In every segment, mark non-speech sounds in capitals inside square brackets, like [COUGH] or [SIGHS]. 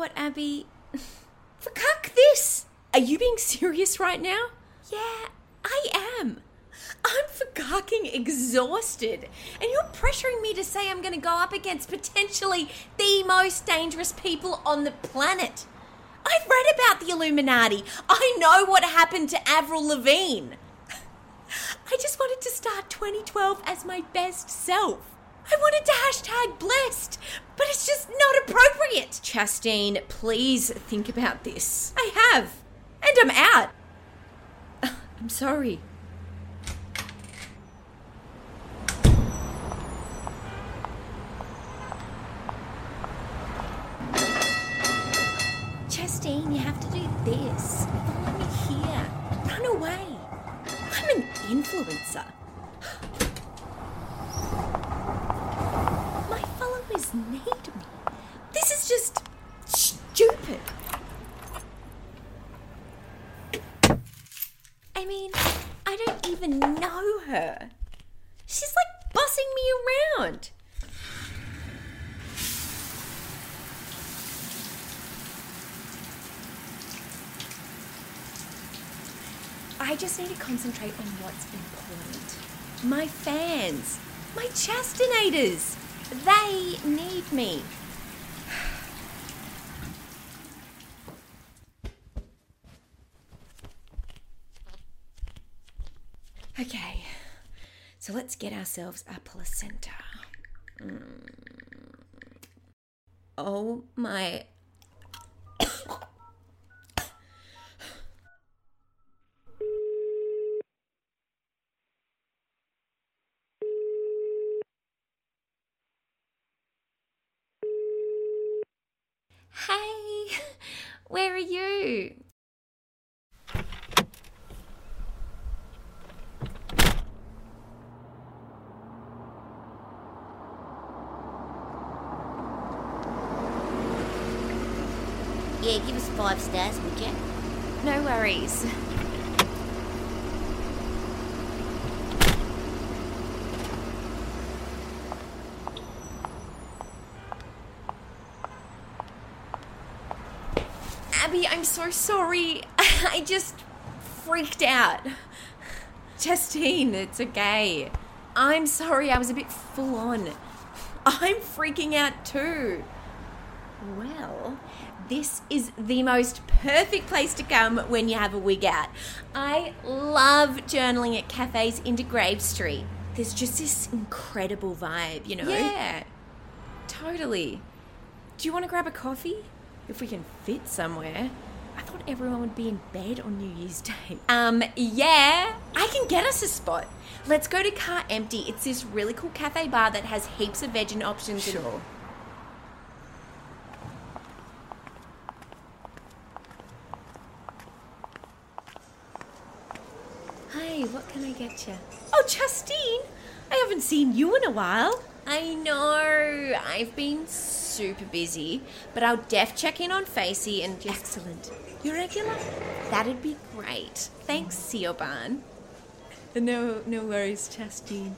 what, Abby? [LAUGHS] Fuck this! Are you being serious right now? Yeah, I am. I'm fucking exhausted. And you're pressuring me to say I'm going to go up against potentially the most dangerous people on the planet. I've read about the Illuminati. I know what happened to Avril Lavigne. [LAUGHS] I just wanted to start 2012 as my best self. I wanted to hashtag blessed, but it's just not appropriate. Chastine, please think about this. I have, and I'm out. [LAUGHS] I'm sorry. Chastine, you have to do this. Follow me here. Run away. I'm an influencer. My followers need me. This is just stupid. I mean, I don't even know her. She's like bossing me around. I just need to concentrate on what's important. My fans, my chastinators, they need me. Okay, so let's get ourselves a placenta. Mm. Oh my. Hey, where are you? Yeah, give us five stars, would you? No worries. Abby, I'm so sorry. [LAUGHS] I just freaked out. Justine, it's okay. I'm sorry, I was a bit full on. [LAUGHS] I'm freaking out too. Well, this is the most perfect place to come when you have a wig out. I love journaling at cafes in Degraves Street. There's just this incredible vibe, you know? Yeah, totally. Do you want to grab a coffee? If we can fit somewhere. I thought everyone would be in bed on New Year's Day. Um, yeah, I can get us a spot. Let's go to Car Empty. It's this really cool cafe bar that has heaps of vegan options. and- Sure. Hi, what can I get you? Oh, Justine! I haven't seen you in a while. I know. I've been super busy, but I'll def check in on Facey and just. Excellent. You regular? That'd be great. Thanks, Siobhan. No, no worries, Justine.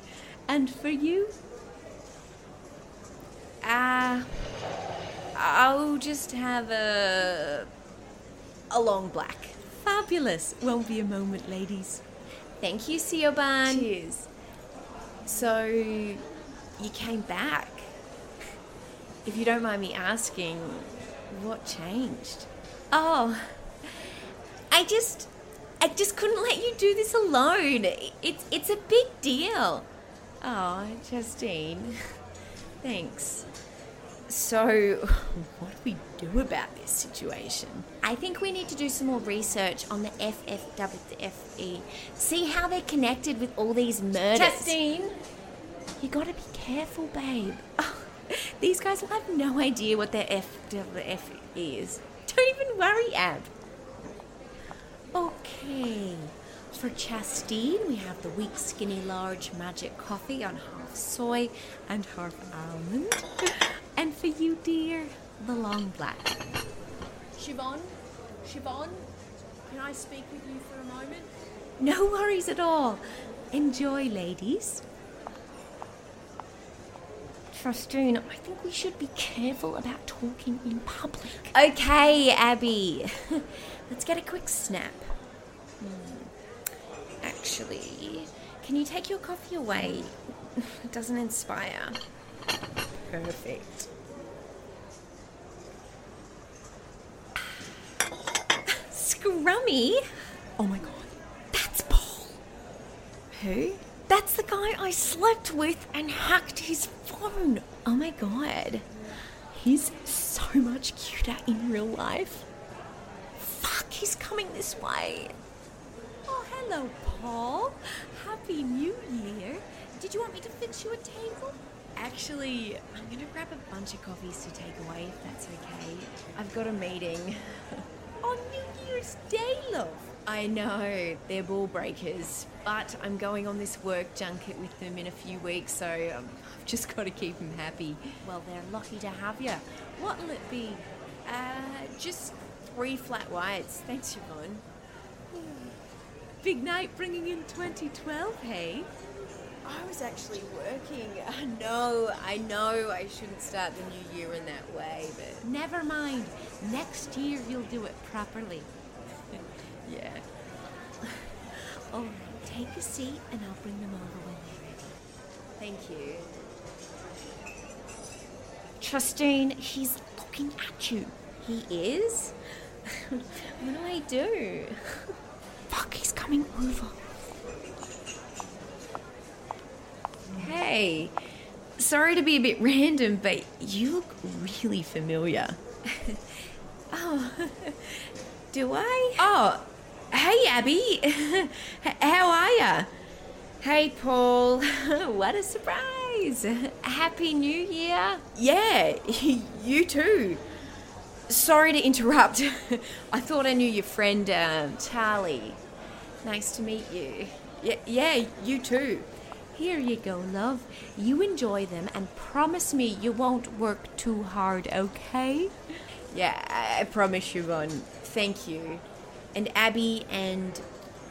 And for you? Ah, I'll just have a a long black. Fabulous. Won't be a moment, ladies. Thank you, Siobhan. Cheers. So, you came back. If you don't mind me asking, what changed? Oh, I just, I just couldn't let you do this alone. It's, it's a big deal. Oh, Justine, thanks. So, what do we do about this situation? I think we need to do some more research on the FFWFE. See how they're connected with all these murders. Justine? You gotta be careful, babe. Oh, These guys will have no idea what their F, the F is. Don't even worry, Ab. Okay. For Chastine, we have the weak, skinny, large magic coffee on half soy and half almond. [LAUGHS] And for you, dear, the long black. Siobhan? Siobhan? Can I speak with you for a moment? No worries at all. Enjoy, ladies. Chastine, I think we should be careful about talking in public. Okay, Abby. [LAUGHS] Let's get a quick snap. Hmm. Actually, can you take your coffee away? [LAUGHS] It doesn't inspire. Perfect. [LAUGHS] Scrummy? Oh my god. That's Paul. Who? That's the guy I slept with and hacked his phone. Oh my god. He's so much cuter in real life. Fuck, he's coming this way. Oh, hello, Paul. Happy New Year. Did you want me to fix you a table? Actually, I'm gonna grab a bunch of coffees to take away if that's okay. I've got a meeting. [LAUGHS] On New Year's Day, love. I know, they're ball breakers, but I'm going on this work junket with them in a few weeks, so um, I've just got to keep them happy. Well, they're lucky to have you. What'll it be? Uh, just three flat whites. Thanks, Yvonne. Big night bringing in 2012, hey? I was actually working. [LAUGHS] I know, I know I shouldn't start the new year in that way, but. Never mind. Next year you'll do it properly. yeah. All right, take a seat and I'll bring them over when they're ready. Thank you. Chastine, he's looking at you. He is? [LAUGHS] what do I do? Fuck, he's coming over. Hey, sorry to be a bit random, but you look really familiar. [LAUGHS] oh, [LAUGHS] do I? Oh, hey, Abby. [LAUGHS] How are ya? Hey, Paul. [LAUGHS] what a surprise. Happy New Year. Yeah, [LAUGHS] you too. Sorry to interrupt. I thought I knew your friend, um, Charlie. Nice to meet you. Yeah, yeah, you too. Here you go, love. You enjoy them and promise me you won't work too hard, okay? Yeah, I I promise you, Ron. Thank you. And Abby and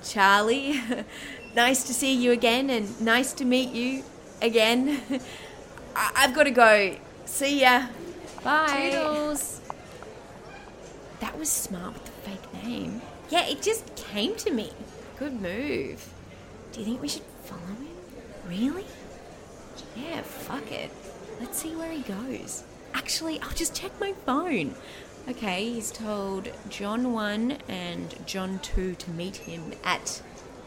Charlie, [LAUGHS] nice to see you again and nice to meet you again. [LAUGHS] I- I've got to go. See ya. Bye. Toodles. That was smart with the fake name. Yeah, it just came to me. Good move. Do you think we should follow him? Really? Yeah, fuck it. Let's see where he goes. Actually, I'll just check my phone. Okay, he's told John 1 and John 2 to meet him at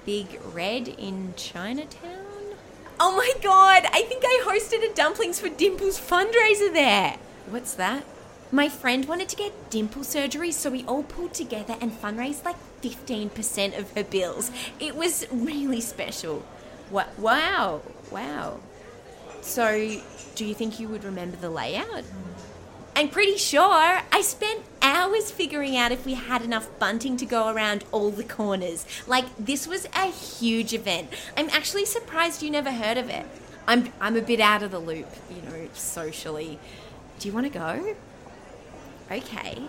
Big Red in Chinatown. Oh my god, I think I hosted a Dumplings for Dimples fundraiser there. What's that? My friend wanted to get dimple surgery, so we all pulled together and fundraised like 15% of her bills. It was really special. Wow, wow. So, do you think you would remember the layout? I'm pretty sure I spent hours figuring out if we had enough bunting to go around all the corners. Like, this was a huge event. I'm actually surprised you never heard of it. I'm, I'm a bit out of the loop, you know, socially. Do you want to go? Okay.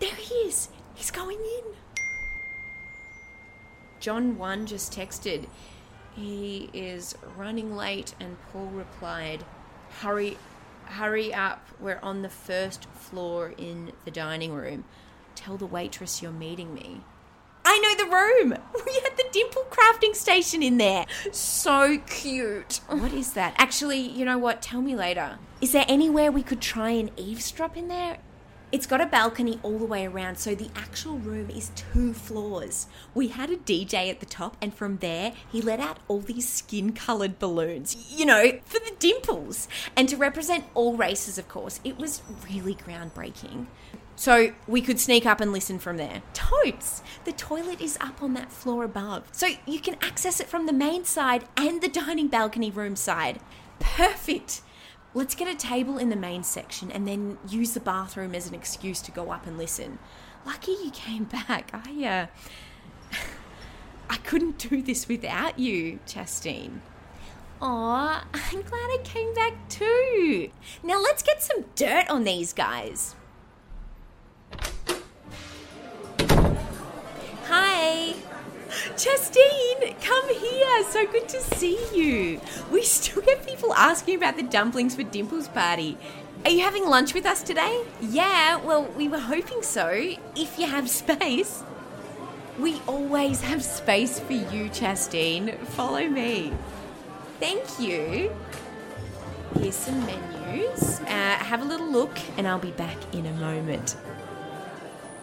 There he is. He's going in. John 1 just texted. He is running late, and Paul replied, Hurry, hurry up. We're on the first floor in the dining room. Tell the waitress you're meeting me. I know the room. [LAUGHS] We had the dimple crafting station in there. So cute. What is that? Actually, you know what? Tell me later. Is there anywhere we could try and eavesdrop in there? It's got a balcony all the way around, so the actual room is two floors. We had a DJ at the top, and from there, he let out all these skin coloured balloons, you know, for the dimples. And to represent all races, of course, it was really groundbreaking. So we could sneak up and listen from there. Totes! The toilet is up on that floor above. So you can access it from the main side and the dining balcony room side. Perfect! Let's get a table in the main section and then use the bathroom as an excuse to go up and listen. Lucky you came [LAUGHS] back. I, uh. [LAUGHS] I couldn't do this without you, Chastine. Aw, I'm glad I came back too. Now let's get some dirt on these guys. Hi. Justine, come here. So good to see you. We still get people asking about the dumplings for Dimple's party. Are you having lunch with us today? Yeah, well, we were hoping so, if you have space. We always have space for you, Chastine. Follow me. Thank you. Here's some menus. Uh, have a little look, and I'll be back in a moment.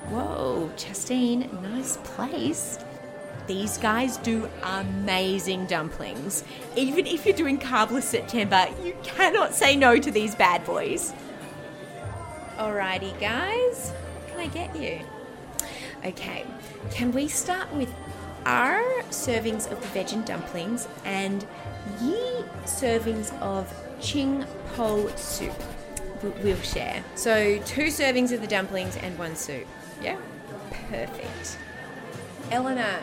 Whoa, Chastine, nice place. These guys do amazing dumplings. Even if you're doing carbless September, you cannot say no to these bad boys. Alrighty, guys, can I get you? Okay, can we start with our servings of the veg dumplings and ye servings of ching po soup? We'll share. So, two servings of the dumplings and one soup. Yeah? Perfect. Eleanor.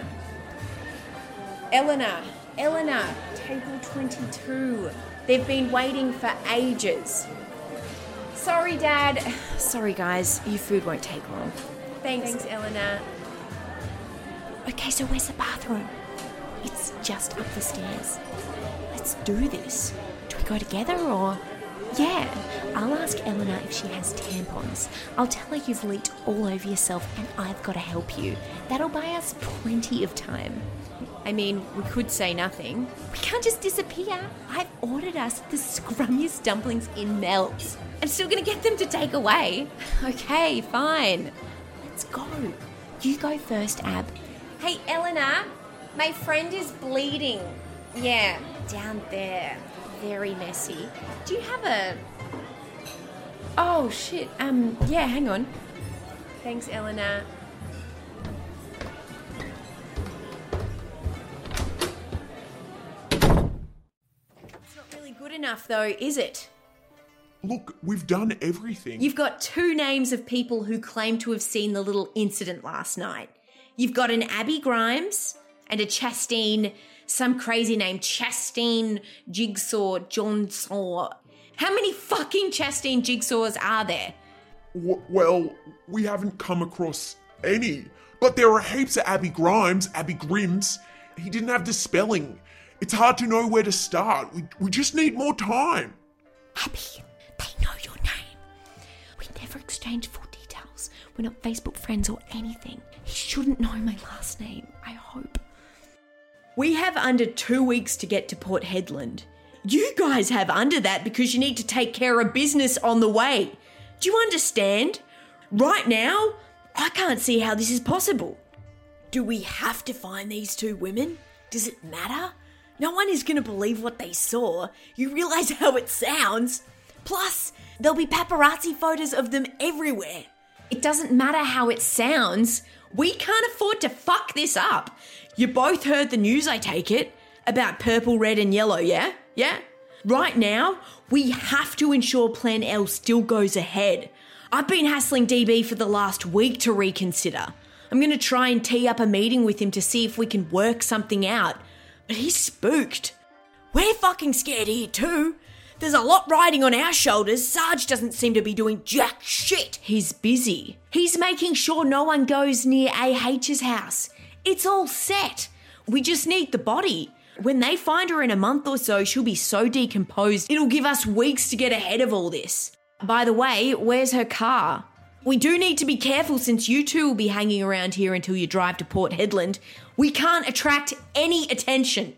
Eleanor. Eleanor. Table 22. They've been waiting for ages. Sorry, Dad. [SIGHS] Sorry, guys. Your food won't take long. Thanks, Thanks Eleanor. Okay, so where's the bathroom? It's just up the stairs. Let's do this. Do we go together or? Yeah, I'll ask Eleanor if she has tampons. I'll tell her you've leaked all over yourself and I've got to help you. That'll buy us plenty of time. I mean, we could say nothing. We can't just disappear. I've ordered us the scrummiest dumplings in Melbs. I'm still gonna get them to take away. [SIGHS] Okay, fine. Let's go. You go first, Ab. Hey, Eleanor, my friend is bleeding. Yeah, down there. Very messy. Do you have a. Oh, shit. Um, yeah, hang on. Thanks, Eleanor. It's not really good enough, though, is it? Look, we've done everything. You've got two names of people who claim to have seen the little incident last night. You've got an Abby Grimes and a Chastine, some crazy name, Chastine Jigsaw Johnsaw. How many fucking Chastine Jigsaws are there? W- well, we haven't come across any. But there are heaps of Abby Grimes, Abby Grims. He didn't have the spelling. It's hard to know where to start. We, we just need more time. Abby, they know your name. We never exchange full details. We're not Facebook friends or anything. He shouldn't know my last name, I hope. We have under two weeks to get to Port Hedland. You guys have under that because you need to take care of business on the way. Do you understand? Right now, I can't see how this is possible. Do we have to find these two women? Does it matter? No one is going to believe what they saw. You realize how it sounds? Plus, there'll be paparazzi photos of them everywhere. It doesn't matter how it sounds. We can't afford to fuck this up. You both heard the news, I take it, about purple, red, and yellow, yeah? Yeah? Right now, we have to ensure Plan L still goes ahead. I've been hassling DB for the last week to reconsider. I'm going to try and tee up a meeting with him to see if we can work something out. But he's spooked. We're fucking scared here too. There's a lot riding on our shoulders. Sarge doesn't seem to be doing jack shit. He's busy. He's making sure no one goes near AH's house. It's all set. We just need the body. When they find her in a month or so, she'll be so decomposed, it'll give us weeks to get ahead of all this. By the way, where's her car? We do need to be careful since you two will be hanging around here until you drive to Port Hedland. We can't attract any attention.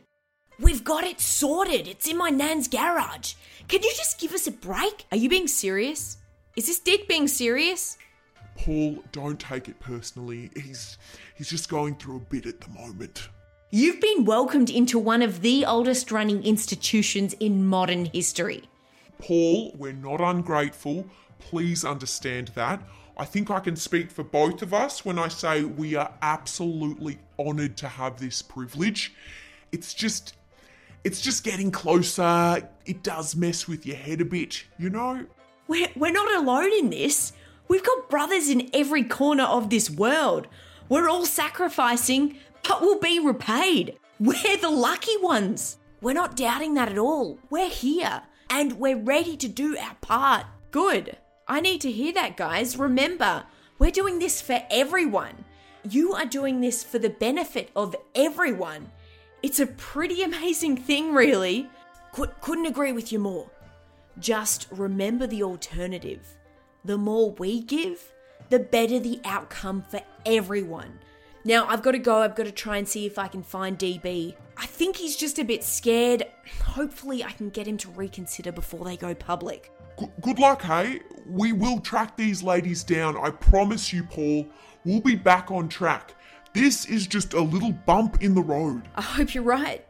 We've got it sorted. It's in my nan's garage. Can you just give us a break? Are you being serious? Is this dick being serious? Paul, don't take it personally. He's he's just going through a bit at the moment. You've been welcomed into one of the oldest running institutions in modern history. Paul, we're not ungrateful. Please understand that. I think I can speak for both of us when I say we are absolutely honoured to have this privilege. It's just it's just getting closer. It does mess with your head a bit, you know? We're, we're not alone in this. We've got brothers in every corner of this world. We're all sacrificing, but we'll be repaid. We're the lucky ones. We're not doubting that at all. We're here and we're ready to do our part. Good. I need to hear that, guys. Remember, we're doing this for everyone. You are doing this for the benefit of everyone. It's a pretty amazing thing, really. Could, couldn't agree with you more. Just remember the alternative. The more we give, the better the outcome for everyone. Now, I've got to go. I've got to try and see if I can find DB. I think he's just a bit scared. Hopefully, I can get him to reconsider before they go public. G- good luck, hey? We will track these ladies down. I promise you, Paul. We'll be back on track. This is just a little bump in the road. I hope you're right.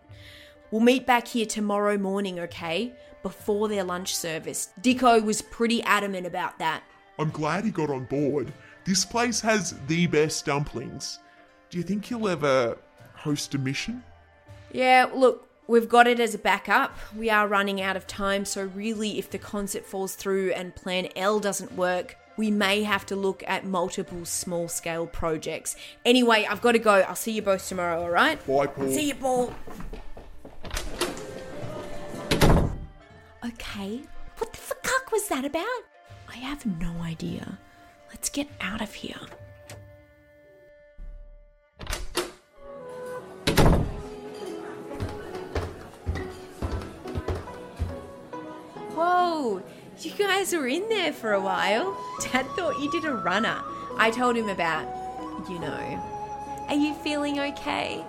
We'll meet back here tomorrow morning, okay? Before their lunch service. Dicko was pretty adamant about that. I'm glad he got on board. This place has the best dumplings. Do you think he'll ever host a mission? Yeah, look, we've got it as a backup. We are running out of time, so really, if the concert falls through and Plan L doesn't work, we may have to look at multiple small scale projects. Anyway, I've got to go. I'll see you both tomorrow, alright? Bye, Paul. See you, Paul. Okay, what the fuck was that about? I have no idea. Let's get out of here. Whoa, you guys were in there for a while. Dad thought you did a runner. I told him about, you know. Are you feeling okay?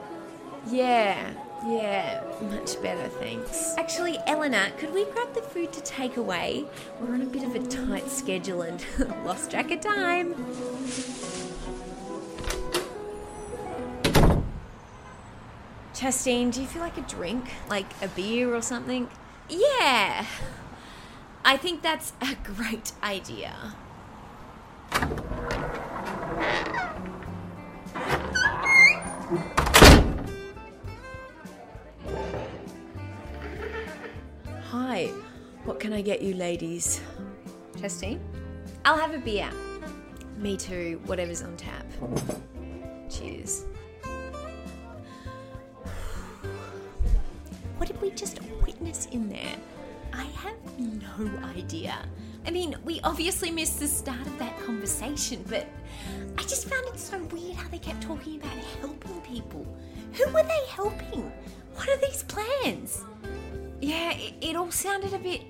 Yeah, yeah, much better, thanks. Actually, Eleanor, could we grab the food to take away? We're on a bit of a tight schedule and [LAUGHS] lost track of time. Chastine, do you feel like a drink? Like a beer or something? Yeah. I think that's a great idea. Can I get you, ladies? Chastine? I'll have a beer. Me too, whatever's on tap. Cheers. [SIGHS] What did we just witness in there? I have no idea. I mean, we obviously missed the start of that conversation, but I just found it so weird how they kept talking about helping people. Who were they helping? What are these plans? Yeah, it, it all sounded a bit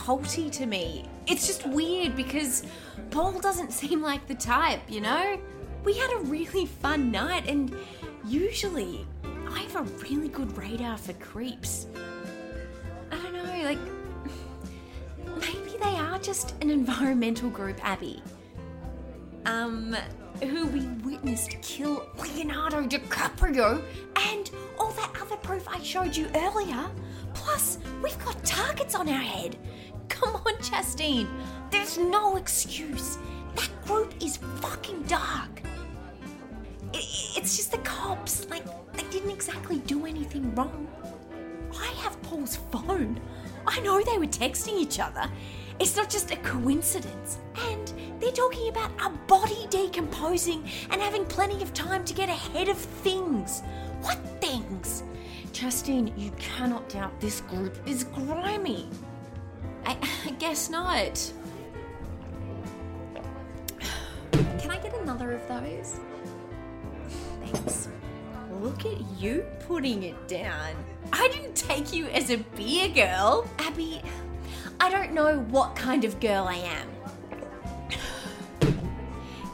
culty to me. It's just weird because Paul doesn't [LAUGHS] seem like the type, you know? We had a really fun night, and usually I have a really good radar for creeps. I don't know, like, [SIGHS] maybe they are just an environmental group, Abby. Um, who we witnessed kill Leonardo DiCaprio and all that other proof I showed you earlier. Plus, we've got targets on our head. Come on, [LAUGHS] Chastine. There's no excuse. That group is fucking dark. I- It's just the cops. Like, they didn't exactly do anything wrong. I have Paul's phone. I know they were texting each other. It's not just a coincidence. And they're talking about a body decomposing and having plenty of time to get ahead of things. What things? Justine, you cannot doubt this group is grimy. I, I guess not. Can I get another of those? Thanks. Look at you putting it down. I didn't take you as a beer girl. Abby, I don't know what kind of girl I am.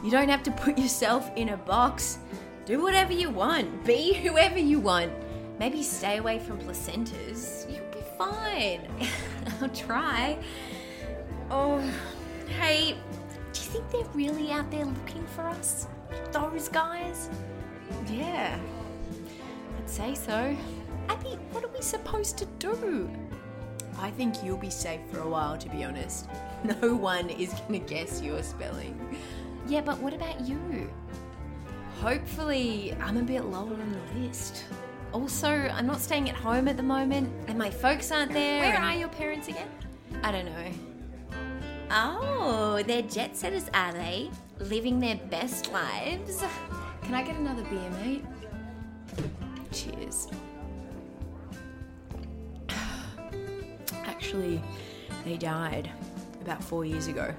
You don't have to put yourself in a box. Do whatever you want. Be whoever you want. Maybe stay away from placentas. You'll be fine. [LAUGHS] [LAUGHS] I'll try. Oh, hey, do you think they're really out there looking for us? Those guys? Yeah, I'd say so. Abby, what are we supposed to do? I think you'll be safe for a while, to be honest. [LAUGHS] No one is gonna guess your spelling. Yeah, but what about you? Hopefully, I'm a bit lower on the list. Also, I'm not staying at home at the moment, and my folks aren't there. Where and- are your parents again? I don't know. Oh, they're jet setters, are they? Living their best lives. Can I get another beer, mate? Cheers. [SIGHS] Actually, they died about four years ago.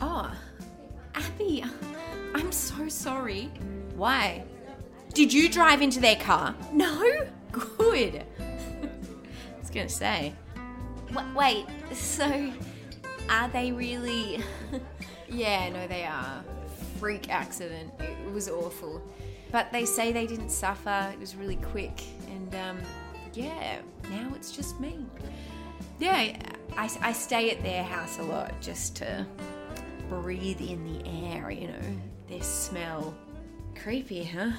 Oh, Abby, I'm so sorry. Why? Did you drive into their car? No? Good. [LAUGHS] I was gonna say. Wa- wait, so are they really. [LAUGHS] Yeah, no, they are. Freak accident. It was awful. But they say they didn't suffer. It was really quick. And, um, yeah, now it's just me. Yeah, I, I stay at their house a lot just to breathe in the air, you know, their smell. Creepy, huh?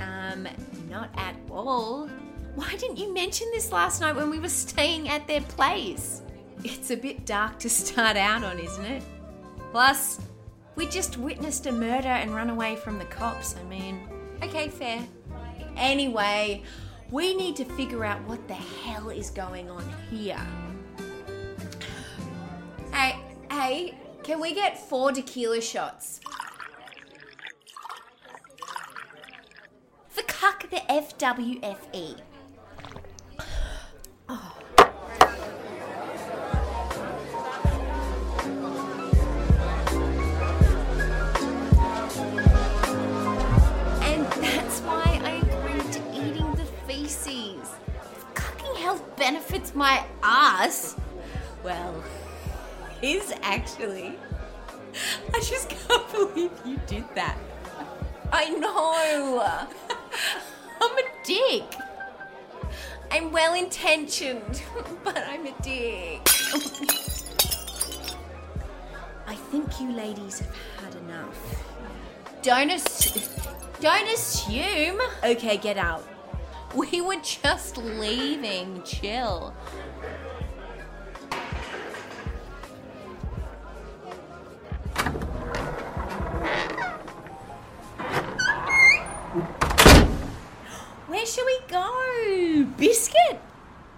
Um, not at all. Why didn't you mention this last night when we were staying at their place? It's a bit dark to start out on, isn't it? Plus, we just witnessed a murder and run away from the cops. I mean, okay, fair. Anyway, we need to figure out what the hell is going on here. Hey, hey, can we get four tequila shots? Cuck the FWFE. And that's why I agreed to eating the feces. If cucking health benefits my ass, well, his actually. I just can't [LAUGHS] believe you did that. I know. [LAUGHS] I'm a dick. I'm well intentioned, [LAUGHS] but I'm a dick. [LAUGHS] I think you ladies have had enough. Don't ass- don't assume. Okay, get out. We were just leaving. Chill. Go? Biscuit?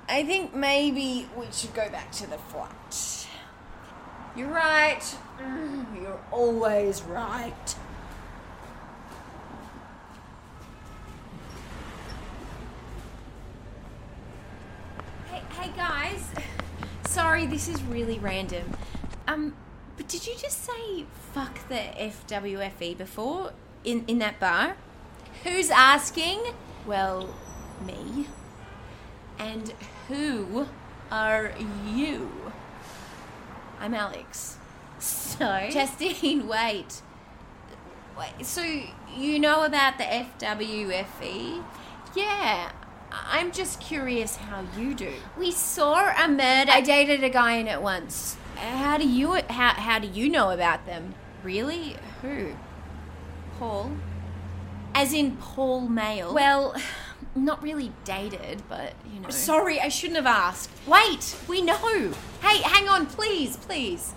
I think maybe we should go back to the flat. You're right. Mm, You're always right. Hey, hey guys. Sorry, this is really random. Um, but did you just say fuck the FWFE before in in that bar? Who's asking? Well, me. And who are you? I'm Alex. So? Justine, wait. Wait, so you know about the FWFE? Yeah, I'm just curious how you do. we saw a murder. I dated a guy in it once. How do you how how do you know about them? Really? Who? Paul? As in Paul Mail? well, not really dated, but you know. Sorry, I shouldn't have asked. Wait, we know. Hey, hang on, please, please.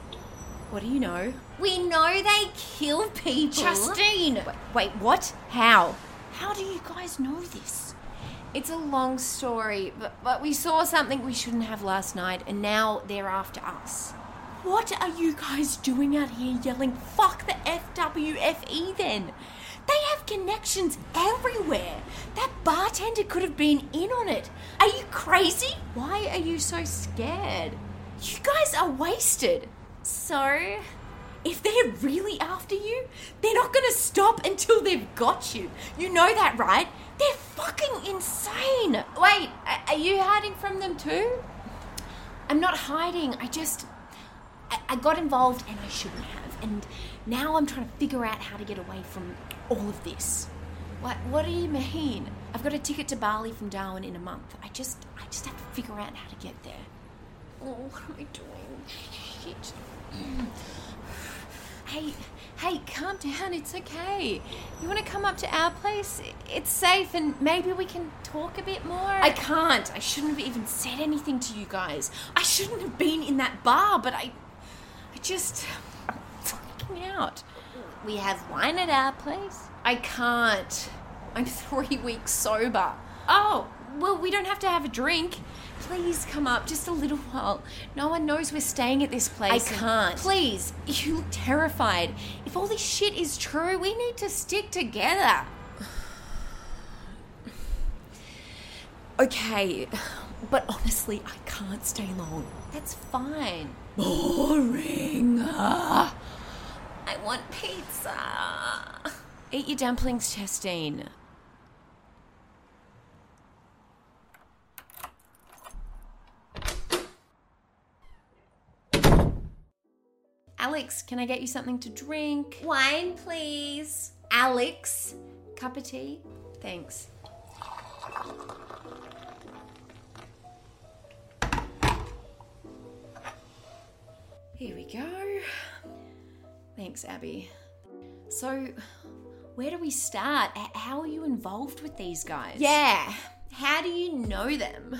What do you know? we know they kill people. Justine! Wait, wait, what? How? How do you guys know this? It's a long story, but, but we saw something we shouldn't have last night, and now they're after us. What are you guys doing out here yelling, fuck the FWFE then? They have connections everywhere. That bartender could have been in on it. Are you crazy? Why are you so scared? You guys are wasted. So, if they're really after you, they're not gonna stop until they've got you. You know that, right? They're fucking insane. Wait, are you hiding from them too? I'm not hiding. I just. I, I got involved and I shouldn't have. And now I'm trying to figure out how to get away from all of this. What, what do you mean? I've got a ticket to Bali from Darwin in a month. I just I just have to figure out how to get there. Oh, what am I doing? Shit. [SIGHS] Hey, hey, calm down. It's okay. You want to come up to our place? It's safe and maybe we can talk a bit more. I can't. I shouldn't have even said anything to you guys. I shouldn't have been in that bar, but I. I just. I'm freaking out. We have wine at our place. I can't. I'm [LAUGHS] three weeks sober. Oh, well, we don't have to have a drink. Please come up just a little while. No one knows we're staying at this place. I can't. Please, you look terrified. If all this shit is true, we need to stick together. [SIGHS] Okay, but honestly, I can't stay long. That's fine. [GASPS] Boring. I want pizza. Eat your dumplings, Chastine. Alex, can I get you something to drink? Wine, please. Alex, cup of tea? Thanks. Here we go. Thanks, Abby. So, where do we start? How are you involved with these guys? Yeah. How do you know them?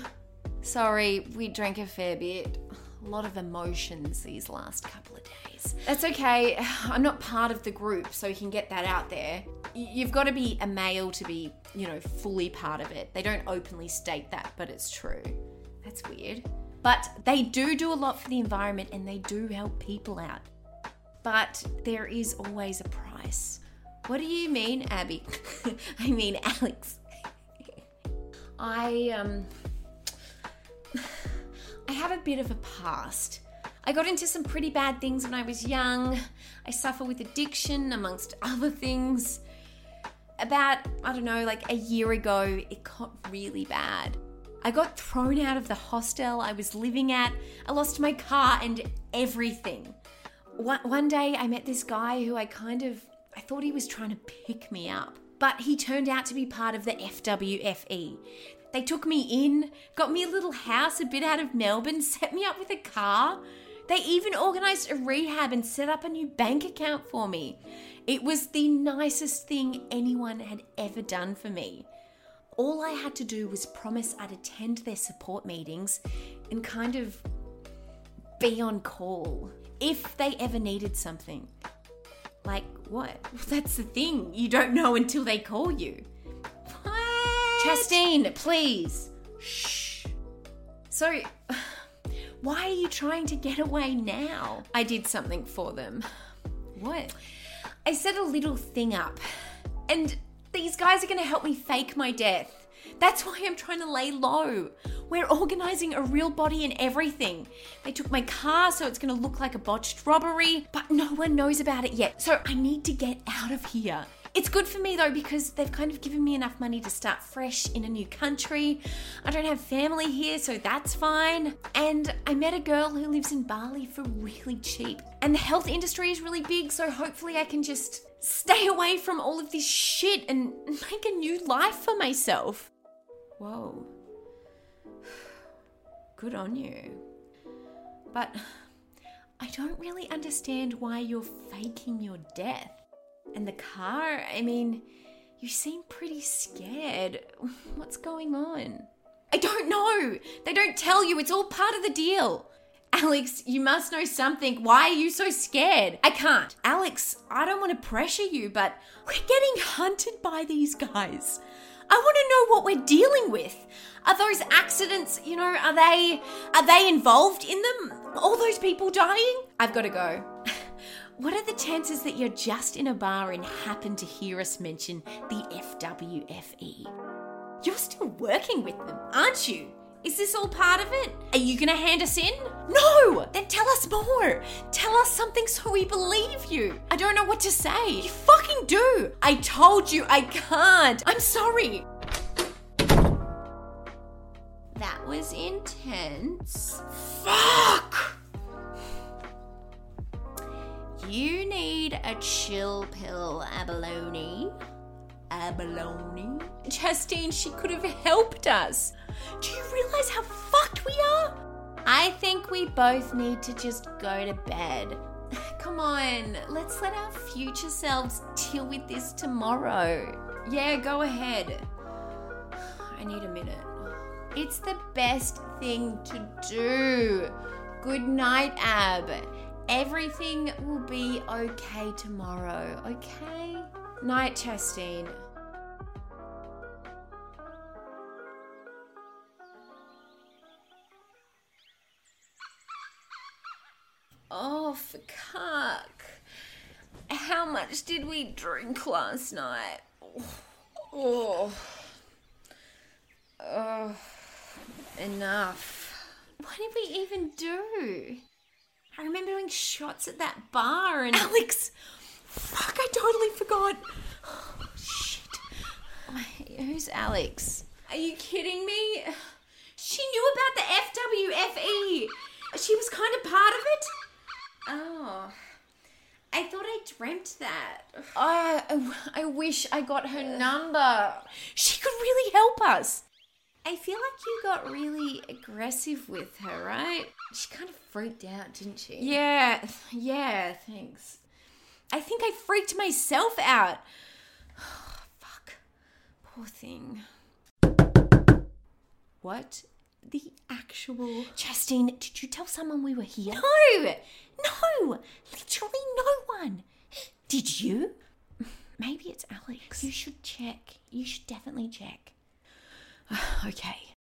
Sorry, we drank a fair bit. A lot of emotions these last couple of days. That's okay. [SIGHS] I'm not part of the group, so you can get that out there. You've got to be a male to be, you know, fully part of it. They don't openly state that, but it's true. That's weird. But they do do a lot for the environment and they do help people out. But there is always a price. What do you mean, Abby? [LAUGHS] I mean, Alex. I, um. I have a bit of a past. I got into some pretty bad things when I was young. I suffer with addiction, amongst other things. About, I don't know, like a year ago, it got really bad. I got thrown out of the hostel I was living at. I lost my car and everything. One, one day I met this guy who I kind of, I thought he was trying to pick me up. But he turned out to be part of the FWFE. They took me in, got me a little house a bit out of Melbourne, [LAUGHS] set me up with a car. They even organised a rehab and set up a new bank account for me. It was the nicest thing anyone had ever done for me. All I had to do was promise I'd attend their support meetings and kind of be on call if they ever needed something. Like what? [LAUGHS] That's the thing. You don't know until they call you. What? Chastine, please. Shh. So, [SIGHS] why are you trying to get away now? I did something for them. [SIGHS] What? I set a little thing up, and these guys are going to help me fake my death. That's why I'm trying to lay low. We're organizing a real body and everything. They took my car, so it's to look like a botched robbery, but no one knows about it yet. So I need to get out of here. It's good for me though because they've kind of given me enough money to start fresh in a new country. I don't have family here, so that's fine. And I met a girl who lives in Bali for really cheap. And the health industry is really big, so hopefully I can just stay away from all of this shit and make a new life for myself. Whoa. Good on you. But [SIGHS] I don't really understand why you're faking your death. And the car, I mean, you seem pretty scared. [LAUGHS] What's going on? I don't know. They don't tell you. It's all part of the deal. Alex, you must know something. Why are you so scared? I can't. Alex, I don't want to pressure you, but we're getting hunted by these guys. I want to know what we're dealing with. Are those accidents, you know, are they are they involved in them? All those people dying? I've got to go. [LAUGHS] What are the chances that you're just in a bar and happen to hear us mention the FWFE? You're still working with them, aren't you? Is this all part of it? Are you gonna hand us in? No! Then tell us more! Tell us something so we believe you! I don't know what to say. You fucking do! I told you I can't! I'm sorry! That was intense. Fuck! You need a chill pill, abalone. Abalone? Justine, she could have helped us. Do you realize how fucked we are? I think we both need to just go to bed. [LAUGHS] come on. Let's let our future selves deal with this tomorrow. Yeah, go ahead. I need a minute. It's the best thing to do. Good night, Ab. Everything will be okay tomorrow, okay? Night, Chastine. Oh, for cuck. How much did we drink last night? Oh. Oh. Enough. What did we even do? I remember doing shots at that bar and. Alex! Fuck, I totally forgot. Oh, shit. Who's Alex? Are you kidding me? She knew about the FWFE. She was kind of part of it. Oh. I thought I dreamt that. I, I wish I got her number. She could really help us. I feel like you got really aggressive with her, right? She kind of freaked out, didn't she? Yeah, yeah, thanks. I think I freaked myself out. Oh, [SIGHS] fuck. Poor thing. What the actual. Chastine, did you tell someone we were here? No! No! Literally no one. Did you? Maybe it's Alex. You should check. You should definitely check. [SIGHS] okay.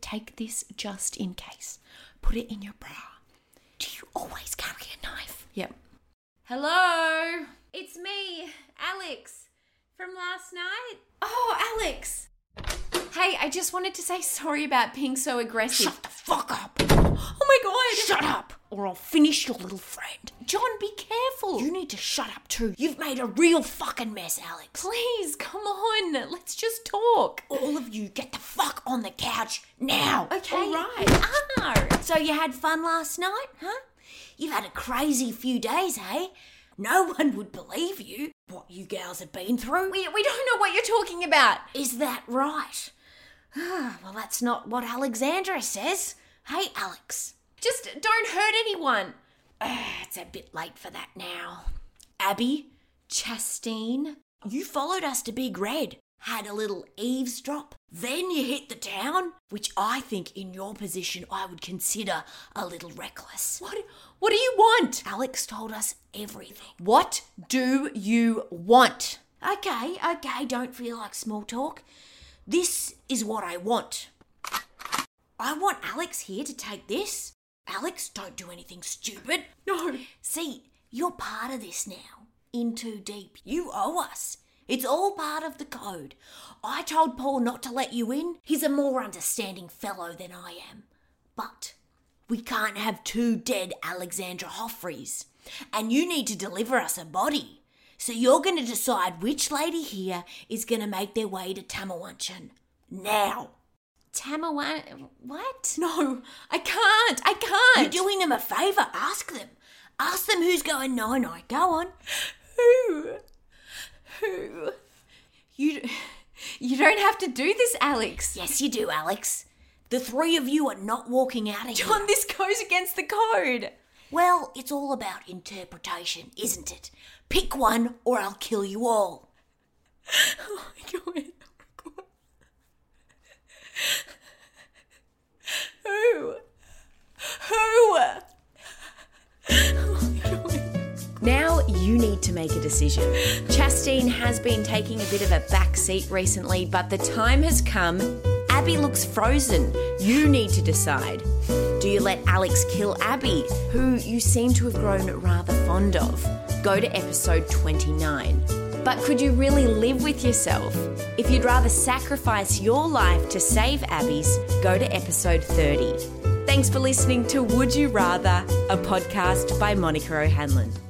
Take this just in case. Put it in your bra. Do you always carry a knife? Yep. Hello? It's me, Alex, from last night. Oh, Alex! Hey, I just wanted to say sorry about being so aggressive. Shut the fuck up! Oh my god! Shut up, or I'll finish your little friend. John, be careful. You need to shut up too. You've made a real fucking mess, Alex. Please, come on. Let's just talk. All of you get the fuck on the couch now. Okay. All right. Ah. So you had fun last night, huh? You've had a crazy few days, hey? No [LAUGHS] one would believe you, what you gals have been through. We, we don't know what you're talking about. Is that right? Ah, well, that's not what Alexandra says. Hey, Alex. Just don't hurt anyone. Ah, it's a bit late for that now. Abby, Chastine, you followed us to Big Red, had a little eavesdrop, then you hit the town, which I think in your position I would consider a little reckless. What what do you want? Alex told us everything. What do you want? Okay, okay, don't feel like small talk. This is what I want. I want Alex here to take this. Alex, don't do anything stupid. No. See, you're part of this now. In too deep. You owe us. It's all part of the code. I told Paul not to let you in. He's a more understanding fellow than I am. But we can't have two dead Alexandra Hoffreys. And you need to deliver us a body. So you're going to decide which lady here is going to make their way to Tamawanchan. Now. Tamawan what? No, I can't. I can't. You're doing them a favour. Ask them. Ask them who's going no no. Go on. Who? Who? You you don't have to do this, Alex. Yes, you do, Alex. The three of you are not walking out of John, here. this goes against the code. Well, it's all about interpretation, isn't it? Pick one or I'll kill you all. Oh my god. Oh my god. Who? Who? Now you need to make a decision. Chastine has been taking a bit of a back seat recently, but the time has come. Abby looks frozen. You need to decide. Do you let Alex kill Abby, who you seem to have grown rather fond of? Go to episode 29. But could you really live with yourself? If you'd rather sacrifice your life to save Abby's, go to episode 30. Thanks for listening to Would You Rather, a podcast by Monica O'Hanlon.